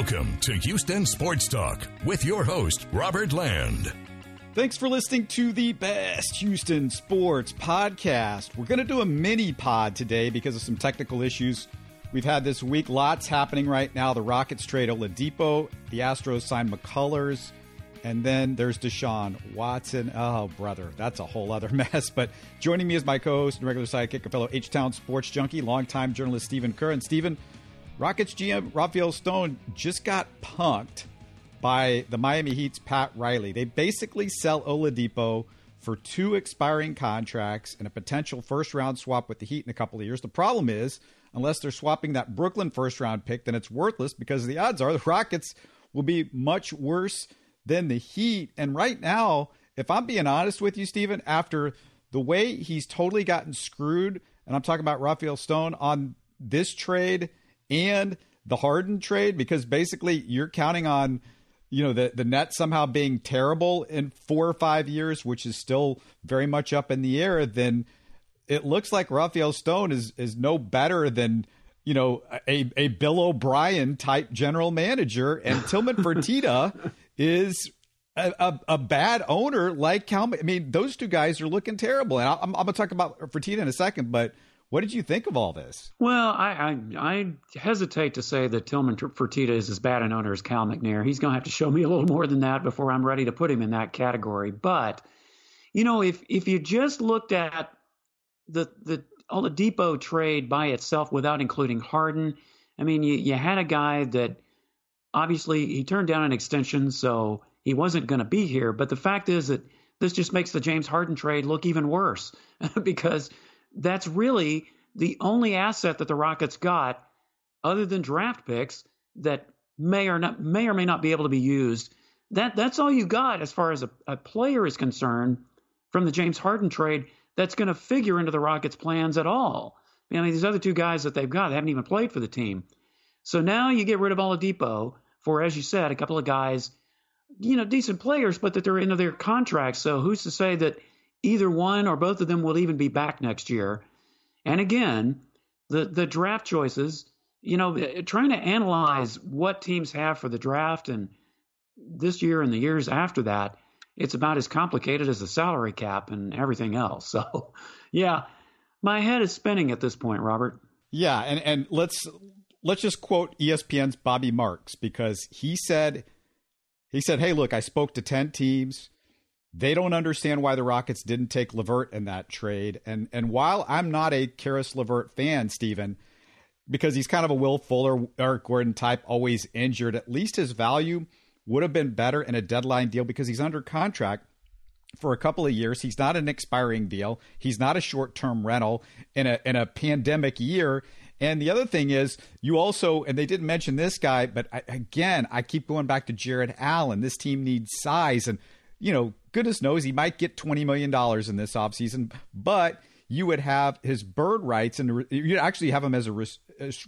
Welcome to Houston Sports Talk with your host, Robert Land. Thanks for listening to the best Houston sports podcast. We're going to do a mini pod today because of some technical issues we've had this week. Lots happening right now. The Rockets trade Oladipo, the Astros sign McCullers, and then there's Deshaun Watson. Oh, brother, that's a whole other mess. But joining me is my co-host and regular sidekick, a fellow H-Town sports junkie, longtime journalist Stephen Kerr. And Stephen, Rockets GM Rafael Stone just got punked by the Miami Heat's Pat Riley. They basically sell Oladipo for two expiring contracts and a potential first round swap with the Heat in a couple of years. The problem is, unless they're swapping that Brooklyn first round pick, then it's worthless because the odds are the Rockets will be much worse than the Heat. And right now, if I'm being honest with you, Stephen, after the way he's totally gotten screwed, and I'm talking about Rafael Stone on this trade and the Harden trade, because basically you're counting on you know the the net somehow being terrible in four or five years, which is still very much up in the air, then it looks like Rafael Stone is is no better than you know a a Bill O'Brien type general manager, and Tillman Fertitta is. A, a, a, bad owner like Cal. I mean, those two guys are looking terrible. And I'm, I'm going to talk about Fertitta in a second, but what did you think of all this? Well, I, I, I hesitate to say that Tillman Fertitta is as bad an owner as Cal McNair. He's going to have to show me a little more than that before I'm ready to put him in that category. But you know, if if you just looked at the the Oladipo trade by itself without including Harden, I mean, you you had a guy that obviously he turned down an extension, so he wasn't going to be here. But the fact is that this just makes the James Harden trade look even worse because that's really the only asset that the Rockets got other than draft picks that may or not may or may not be able to be used. That that's all you got as far as a, a player is concerned from the James Harden trade that's going to figure into the Rockets' plans at all. I mean, these other two guys that they've got they haven't even played for the team. So now you get rid of Oladipo for, as you said, a couple of guys, you know, decent players, but that they're into their contracts. So who's to say that either one or both of them will even be back next year. And again, the the draft choices, you know, eh, trying to analyze what teams have for the draft and this year and the years after that, it's about as complicated as the salary cap and everything else. So, yeah, my head is spinning at this point, Robert. Yeah, and and let's let's just quote ESPN's Bobby Marks because he said he said, "Hey, look, I spoke to 10 teams. They don't understand why the Rockets didn't take LeVert in that trade. And and while I'm not a Caris LeVert fan, Stephen, because he's kind of a Will Fuller, Eric Gordon type, always injured, at least his value would have been better in a deadline deal because he's under contract for a couple of years. He's not an expiring deal. He's not a short term rental in a in a pandemic year. And the other thing is, you also, and they didn't mention this guy, but I, again, I keep going back to Jarrett Allen. This team needs size. And you know, goodness knows he might get $20 million in this offseason, but you would have his bird rights and you'd actually have him as a, res-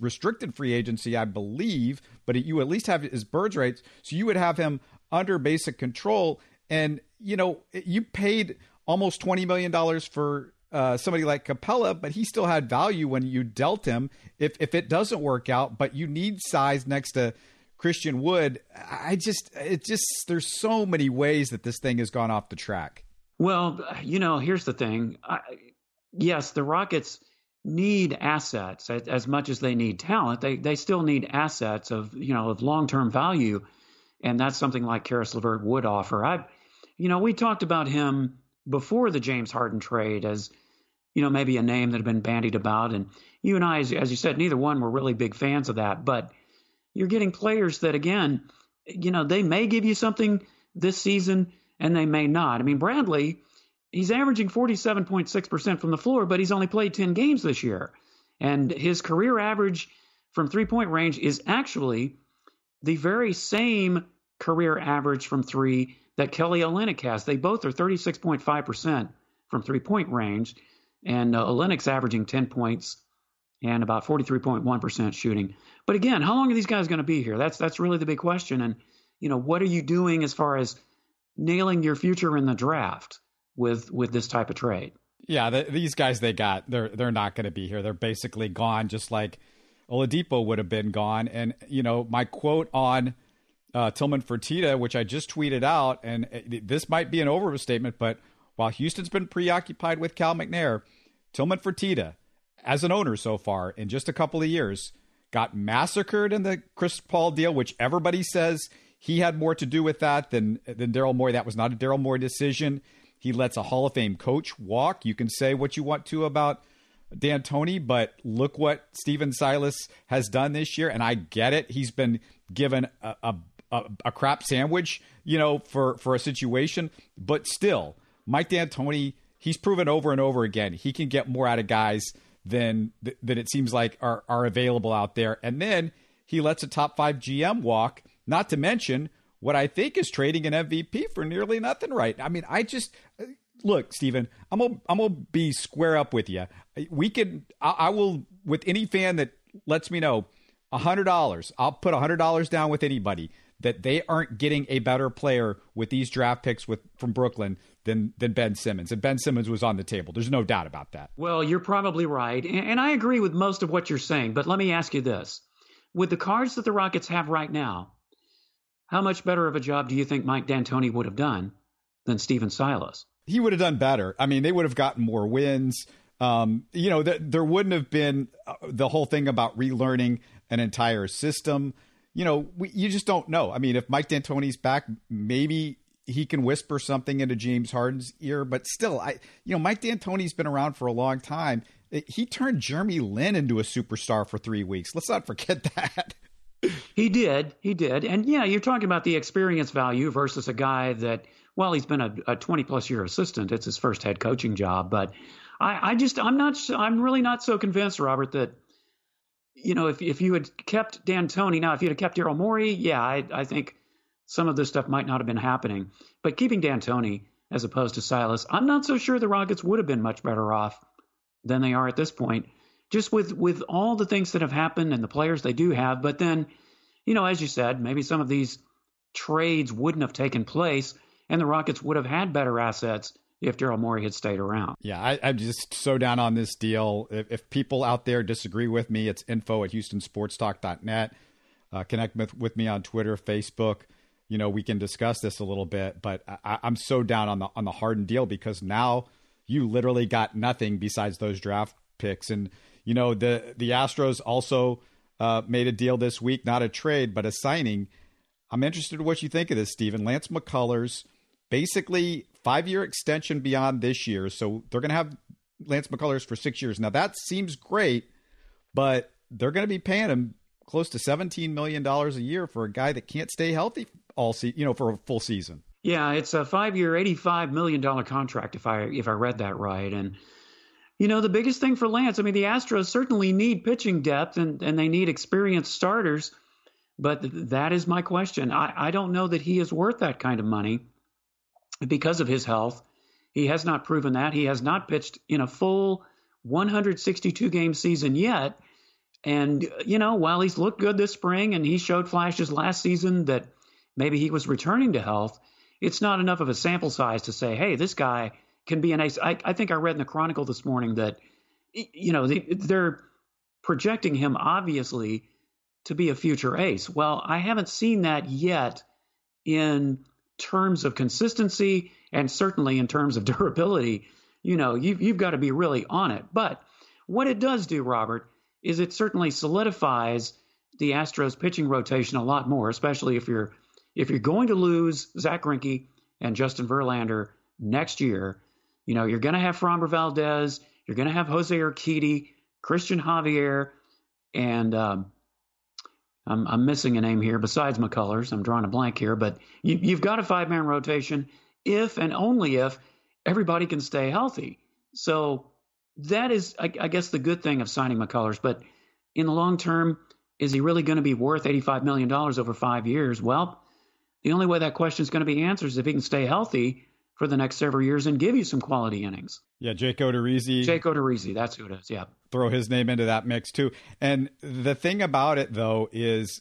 restricted free agency, I believe, but you at least have his bird rights. So you would have him under basic control. And, you know, you paid almost $20 million for uh, somebody like Capela, but he still had value when you dealt him. If if it doesn't work out, but you need size next to Christian Wood, I just it just there's so many ways that this thing has gone off the track. Well, you know, here's the thing. I, yes, the Rockets need assets as, as, much as they need talent. They they still need assets of you know of long term value, and that's something like Caris LeVert would offer. I, you know, we talked about him before the James Harden trade as you know maybe a name that had been bandied about, and you and I, as, as you said, neither one were really big fans of that, but you're getting players that, again, you know, they may give you something this season and they may not. I mean, Bradley, he's averaging 47.6% from the floor, but he's only played 10 games this year. And his career average from three point range is actually the very same career average from three that Kelly Olynyk has. They both are 36.5% from three point range, and uh, Olynyk's averaging 10 points and about 43.1% shooting. But again, how long are these guys going to be here? That's that's really the big question. And you know, what are you doing as far as nailing your future in the draft with with this type of trade? Yeah, the, these guys they got they're they're not going to be here. They're basically gone, just like Oladipo would have been gone. And, you know, my quote on uh, Tillman Fertitta, which I just tweeted out, and this might be an overstatement, but while Houston's been preoccupied with Cal McNair, Tillman Fertitta, as an owner so far in just a couple of years, got massacred in the Chris Paul deal, which everybody says he had more to do with that than than Daryl Morey. That was not a Daryl Morey decision. He lets a Hall of Fame coach walk. You can say what you want to about D'Antoni, but look what Stephen Silas has done this year. And I get it. He's been given a, a, a, a crap sandwich, you know, for, for a situation. But still, Mike D'Antoni, he's proven over and over again he can get more out of guys than that it seems like are, are available out there. And then he lets a top five GM walk, not to mention what I think is trading an MVP for nearly nothing right. I mean, I just uh, look, Stephen, I'm gonna I'm gonna be square up with you. We can I, I will with any fan that lets me know hundred dollars. I'll put hundred dollars down with anybody that they aren't getting a better player with these draft picks with from Brooklyn than than Ben Simmons. And Ben Simmons was on the table. There's no doubt about that. Well, you're probably right, and, and I agree with most of what you're saying. But let me ask you this: with the cards that the Rockets have right now, how much better of a job do you think Mike D'Antoni would have done than Stephen Silas? He would have done better. I mean, they would have gotten more wins. Um, you know, th- there wouldn't have been uh, the whole thing about relearning an entire system you know, we, you just don't know. I mean, if Mike D'Antoni's back, maybe he can whisper something into James Harden's ear, but still, I, you know, Mike D'Antoni's been around for a long time. He turned Jeremy Lin into a superstar for three weeks. Let's not forget that. He did, he did, and yeah, you're talking about the experience value versus a guy that, well, he's been a, a 20 plus year assistant. It's his first head coaching job, but I, I just, I'm not, I'm really not so convinced, Robert, that you know, if if you had kept D'Antoni, now if you'd have kept Daryl Morey, yeah, I, I think some of this stuff might not have been happening. But keeping D'Antoni as opposed to Silas, I'm not so sure the Rockets would have been much better off than they are at this point. Just with with all the things that have happened and the players they do have, but then, you know, as you said, maybe some of these trades wouldn't have taken place, and the Rockets would have had better assets if Daryl Morey had stayed around. Yeah, I, am just so down on this deal. If, if, people out there disagree with me, it's info at houstonsportstalk.net. Uh, connect with, with me on Twitter, Facebook. You know, we can discuss this a little bit, but I, I'm so down on the on the Harden deal because now you literally got nothing besides those draft picks. And you know, the the Astros also uh, made a deal this week, not a trade, but a signing. I'm interested in what you think of this, Stephen. Lance McCullers basically five year extension beyond this year. So they're going to have Lance McCullers for six years. Now that seems great, but they're going to be paying him close to $17 million a year for a guy that can't stay healthy all season, you know, for a full season. Yeah, it's a five-year, eighty-five million dollar contract if I if I read that right. And you know, the biggest thing for Lance, I mean, the Astros certainly need pitching depth and and they need experienced starters. But that is my question. I, I don't know that he is worth that kind of money because of his health. He has not proven that. He has not pitched in a full 162 game season yet. And, you know, while he's looked good this spring and he showed flashes last season that maybe he was returning to health, it's not enough of a sample size to say, hey, this guy can be an ace. I, I think I read in the Chronicle this morning that, you know, they, they're projecting him obviously to be a future ace. Well, I haven't seen that yet in terms of consistency and certainly in terms of durability, you know, you've, you've got to be really on it. But what it does do, Robert, is it certainly solidifies the Astros pitching rotation a lot more, especially if you're if you're going to lose Zack Greinke and Justin Verlander next year. You know, you're going to have Framber Valdez, you're going to have Jose Urquidy, Cristian Javier, and um, I'm, I'm missing a name here besides McCullers. I'm drawing a blank here, but you, you've got a five man rotation if and only if everybody can stay healthy. So that is, I, I guess, the good thing of signing McCullers. But in the long term, is he really going to be worth $85 million over five years? Well, the only way that question is going to be answered is if he can stay healthy for the next several years and give you some quality innings. Yeah, Jake Odorizzi. Jake Odorizzi, that's who it is. Yeah. Throw his name into that mix too. And the thing about it though is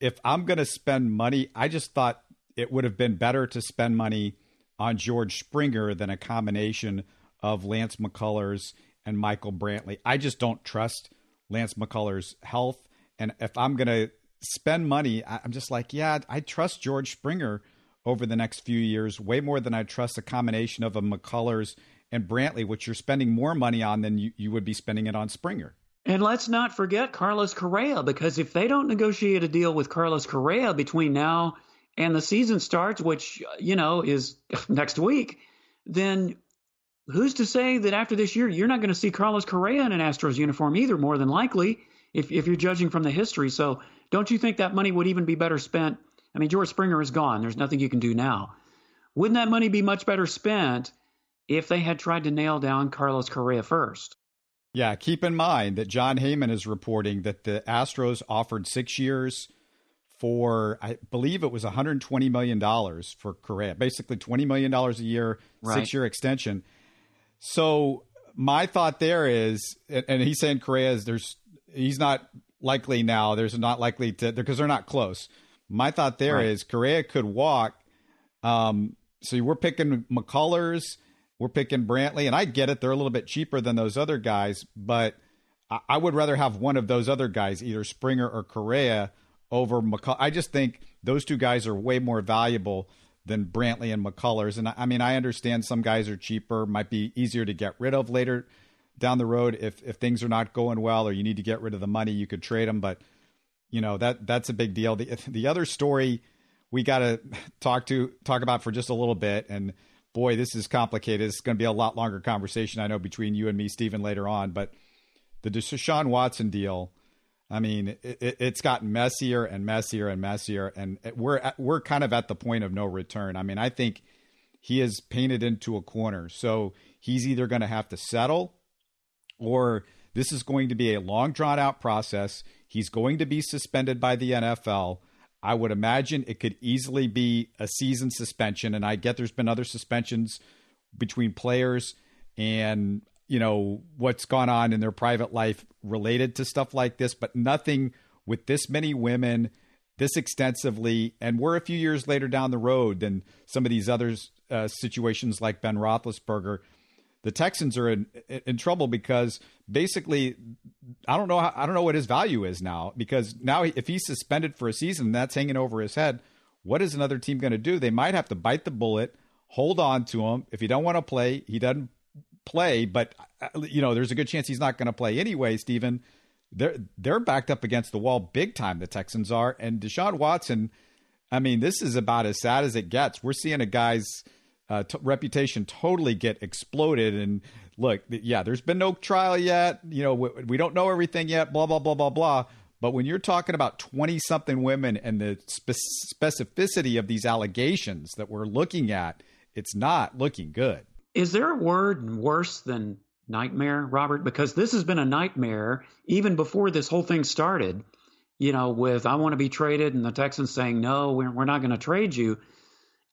if I'm going to spend money, I just thought it would have been better to spend money on George Springer than a combination of Lance McCullers and Michael Brantley. I just don't trust Lance McCullers' health. And if I'm going to spend money, I'm just like, yeah, I trust George Springer over the next few years way more than I trust a combination of a McCullers and Brantley, which you're spending more money on than you, you would be spending it on Springer. And let's not forget Carlos Correa, because if they don't negotiate a deal with Carlos Correa between now and the season starts, which, you know, is next week, then who's to say that after this year you're not going to see Carlos Correa in an Astros uniform either, more than likely, if, if you're judging from the history. So don't you think that money would even be better spent? I mean, George Springer is gone. There's nothing you can do now. Wouldn't that money be much better spent if they had tried to nail down Carlos Correa first? Yeah, keep in mind that Jon Heyman is reporting that the Astros offered six years for, I believe it was $120 million for Correa, basically $20 million a year, right. six year extension. So my thought there is, and he's saying Correa is there's, he's not likely now. There's not likely to, because they're not close. My thought there right. is Correa could walk. Um, so we're picking McCullers we're picking Brantley, and I get it; they're a little bit cheaper than those other guys, but I would rather have one of those other guys, either Springer or Correa, over McCull. I just think those two guys are way more valuable than Brantley and McCullers. And I mean, I understand some guys are cheaper, might be easier to get rid of later down the road if if things are not going well or you need to get rid of the money, you could trade them. But you know that that's a big deal. The the other story we got to talk to talk about for just a little bit and boy, this is complicated. It's going to be a lot longer conversation, I know, between you and me, Stephen, later on. But the Deshaun Watson deal, I mean, it, it's gotten messier and messier and messier, and we're at, we're kind of at the point of no return. I mean, I think he is painted into a corner, so he's either going to have to settle, or this is going to be a long drawn out process. He's going to be suspended by the NFL I would imagine it could easily be a season suspension. And I get there's been other suspensions between players and, you know, what's gone on in their private life related to stuff like this, but nothing with this many women, this extensively. And we're a few years later down the road than some of these other uh, situations like Ben Roethlisberger the Texans are in in trouble because basically I don't know how, I don't know what his value is now because now if he's suspended for a season that's hanging over his head what is another team going to do? They might have to bite the bullet hold on to him. If he don't want to play he doesn't play but uh, you know there's a good chance he's not going to play anyway Stephen they're they're backed up against the wall big time the Texans are. And Deshaun Watson I mean this is about as sad as it gets. We're seeing a guy's uh, t- reputation totally get exploded. And look, yeah, there's been no trial yet. You know, we, we don't know everything yet. Blah blah blah blah blah. But when you're talking about 20 something women and the spe- specificity of these allegations that we're looking at, it's not looking good. Is there a word worse than nightmare, Robert? Because this has been a nightmare even before this whole thing started. You know, with I want to be traded and the Texans saying, no, we're, we're not going to trade you.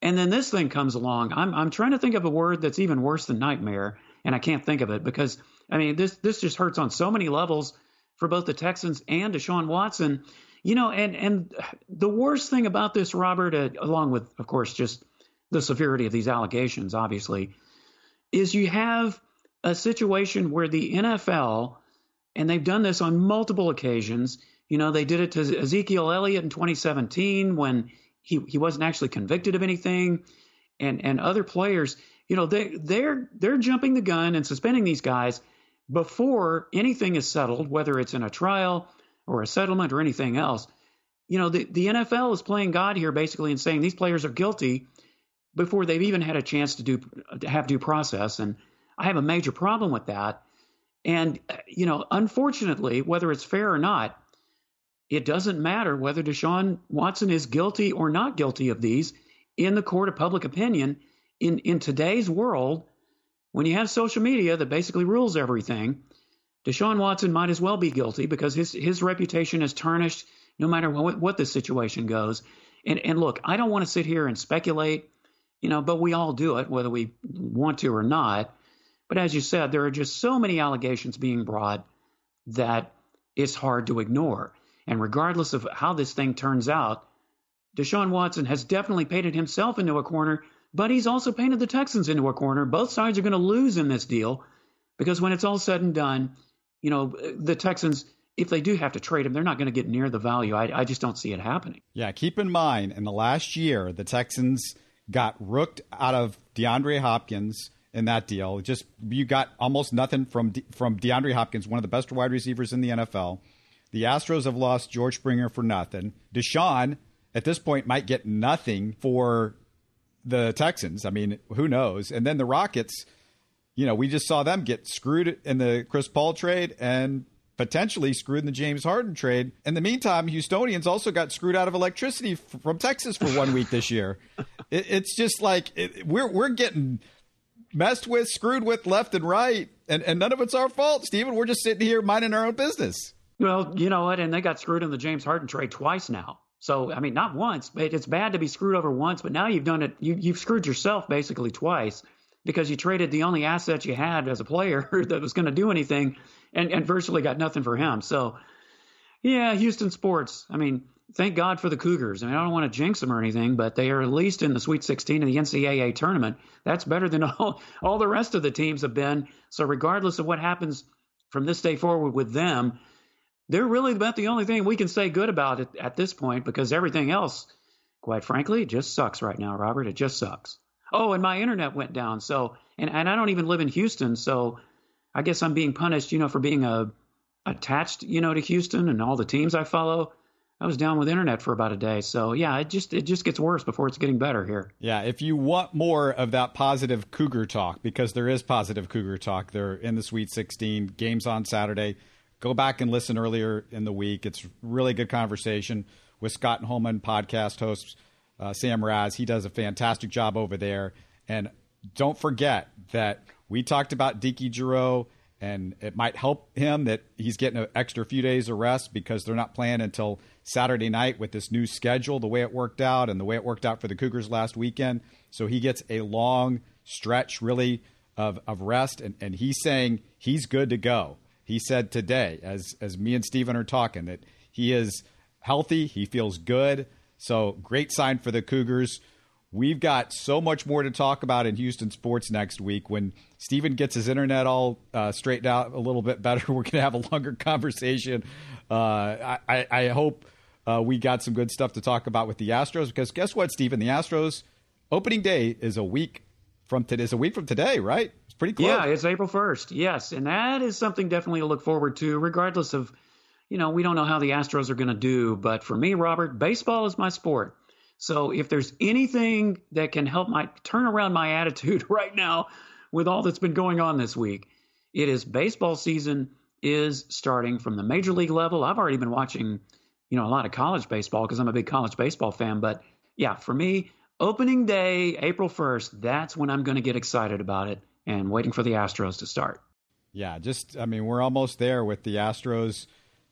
And then this thing comes along. I'm I'm trying to think of a word that's even worse than nightmare, and I can't think of it because I mean this this just hurts on so many levels for both the Texans and Deshaun Watson. You know, and and the worst thing about this, Robert, uh, along with of course just the severity of these allegations, obviously, is you have a situation where the NFL, and they've done this on multiple occasions. You know, they did it to Ezekiel Elliott in 2017 when he he wasn't actually convicted of anything, and and other players, you know, they they're they're jumping the gun and suspending these guys before anything is settled, whether it's in a trial or a settlement or anything else. You know, the the NFL is playing God here basically and saying these players are guilty before they've even had a chance to do to have due process, and I have a major problem with that. And uh, you know, unfortunately, whether it's fair or not, it doesn't matter whether Deshaun Watson is guilty or not guilty of these in the court of public opinion. In, in today's world, when you have social media that basically rules everything, Deshaun Watson might as well be guilty because his, his reputation is tarnished no matter what, what the situation goes. And, and look, I don't want to sit here and speculate, you know, but we all do it, whether we want to or not. But as you said, there are just so many allegations being brought that it's hard to ignore. And regardless of how this thing turns out, Deshaun Watson has definitely painted himself into a corner, but he's also painted the Texans into a corner. Both sides are going to lose in this deal because when it's all said and done, you know, the Texans, if they do have to trade him, they're not going to get near the value. I, I just don't see it happening. Yeah, keep in mind, in the last year, the Texans got rooked out of DeAndre Hopkins in that deal. Just you got almost nothing from De, from DeAndre Hopkins, one of the best wide receivers in the NFL. The Astros have lost George Springer for nothing. Deshaun at this point might get nothing for the Texans. I mean, who knows? And then the Rockets, you know, we just saw them get screwed in the Chris Paul trade and potentially screwed in the James Harden trade. In the meantime, Houstonians also got screwed out of electricity from Texas for one week this year. It, it's just like it, we're we're getting messed with, screwed with left and right, and, and none of it's our fault, Stephen. We're just sitting here minding our own business. Well, you know what? And they got screwed in the James Harden trade twice now. So I mean, not once, but it's bad to be screwed over once. But now you've done it. You, you've screwed yourself basically twice because you traded the only asset you had as a player that was going to do anything, and and virtually got nothing for him. So yeah, Houston sports. I mean, thank God for the Cougars. I mean, I don't want to jinx them or anything, but they are at least in the Sweet 16 of the NCAA tournament. That's better than all all the rest of the teams have been. So regardless of what happens from this day forward with them they're really about the only thing we can say good about it at this point because everything else, quite frankly, just sucks right now, Robert. It just sucks. Oh, and my internet went down. So, and, and I don't even live in Houston. So I guess I'm being punished, you know, for being a, uh, attached, you know, to Houston and all the teams I follow. I was down with internet for about a day. So yeah, it just it just gets worse before it's getting better here. Yeah, if you want more of that positive Cougar talk, because there is positive Cougar talk, they're in the Sweet 16 games on Saturday. Go back and listen earlier in the week. It's really good conversation with Scott Holman, podcast host uh, Sam Raz. He does a fantastic job over there. And don't forget that we talked about DeJon Jarreau, and it might help him that he's getting an extra few days of rest because they're not playing until Saturday night with this new schedule, the way it worked out, and the way it worked out for the Cougars last weekend. So he gets a long stretch, really, of, of rest, and, and he's saying he's good to go he said today, as as me and Stephen are talking, that he is healthy, he feels good. So great sign for the Cougars. We've got so much more to talk about in Houston sports next week. When Stephen gets his internet all uh, straightened out a little bit better, we're going to have a longer conversation. Uh, I, I, hope uh, we got some good stuff to talk about with the Astros because guess what, Stephen? The Astros opening day is a week from today. Is a week from today, right? It's pretty close. Yeah, it's April 1st. Yes. And that is something definitely to look forward to, regardless of, you know, we don't know how the Astros are going to do. But for me, Robert, baseball is my sport. So if there's anything that can help my turn around my attitude right now with all that's been going on this week, it is baseball season is starting from the major league level. I've already been watching, you know, a lot of college baseball because I'm a big college baseball fan. But yeah, for me, opening day, April 1st, that's when I'm going to get excited about it and waiting for the Astros to start. Yeah, just I mean we're almost there with the Astros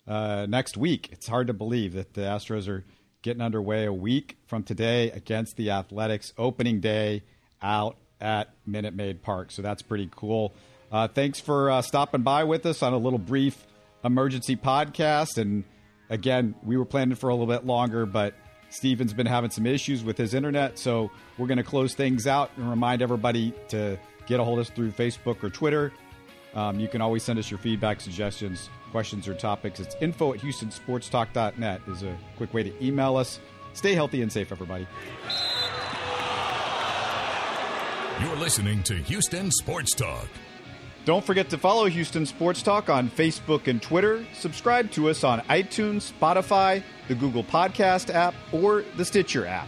uh, next week. It's hard to believe that the Astros are getting underway a week from today against the Athletics, opening day out at Minute Maid Park. So that's pretty cool. Uh, thanks for uh, stopping by with us on a little brief emergency podcast. And again, we were planning for a little bit longer, but Stephen's been having some issues with his internet. So we're going to close things out and remind everybody to get a hold of us through Facebook or Twitter. Um, you can always send us your feedback, suggestions, questions, or topics. It's info at houstonsportstalk.net is a quick way to email us. Stay healthy and safe, everybody. You're listening to Houston Sports Talk. Don't forget to follow Houston Sports Talk on Facebook and Twitter. Subscribe to us on iTunes, Spotify, the Google Podcast app, or the Stitcher app.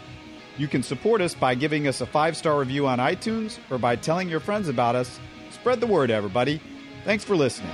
You can support us by giving us a five star review on iTunes or by telling your friends about us. Spread the word, everybody. Thanks for listening.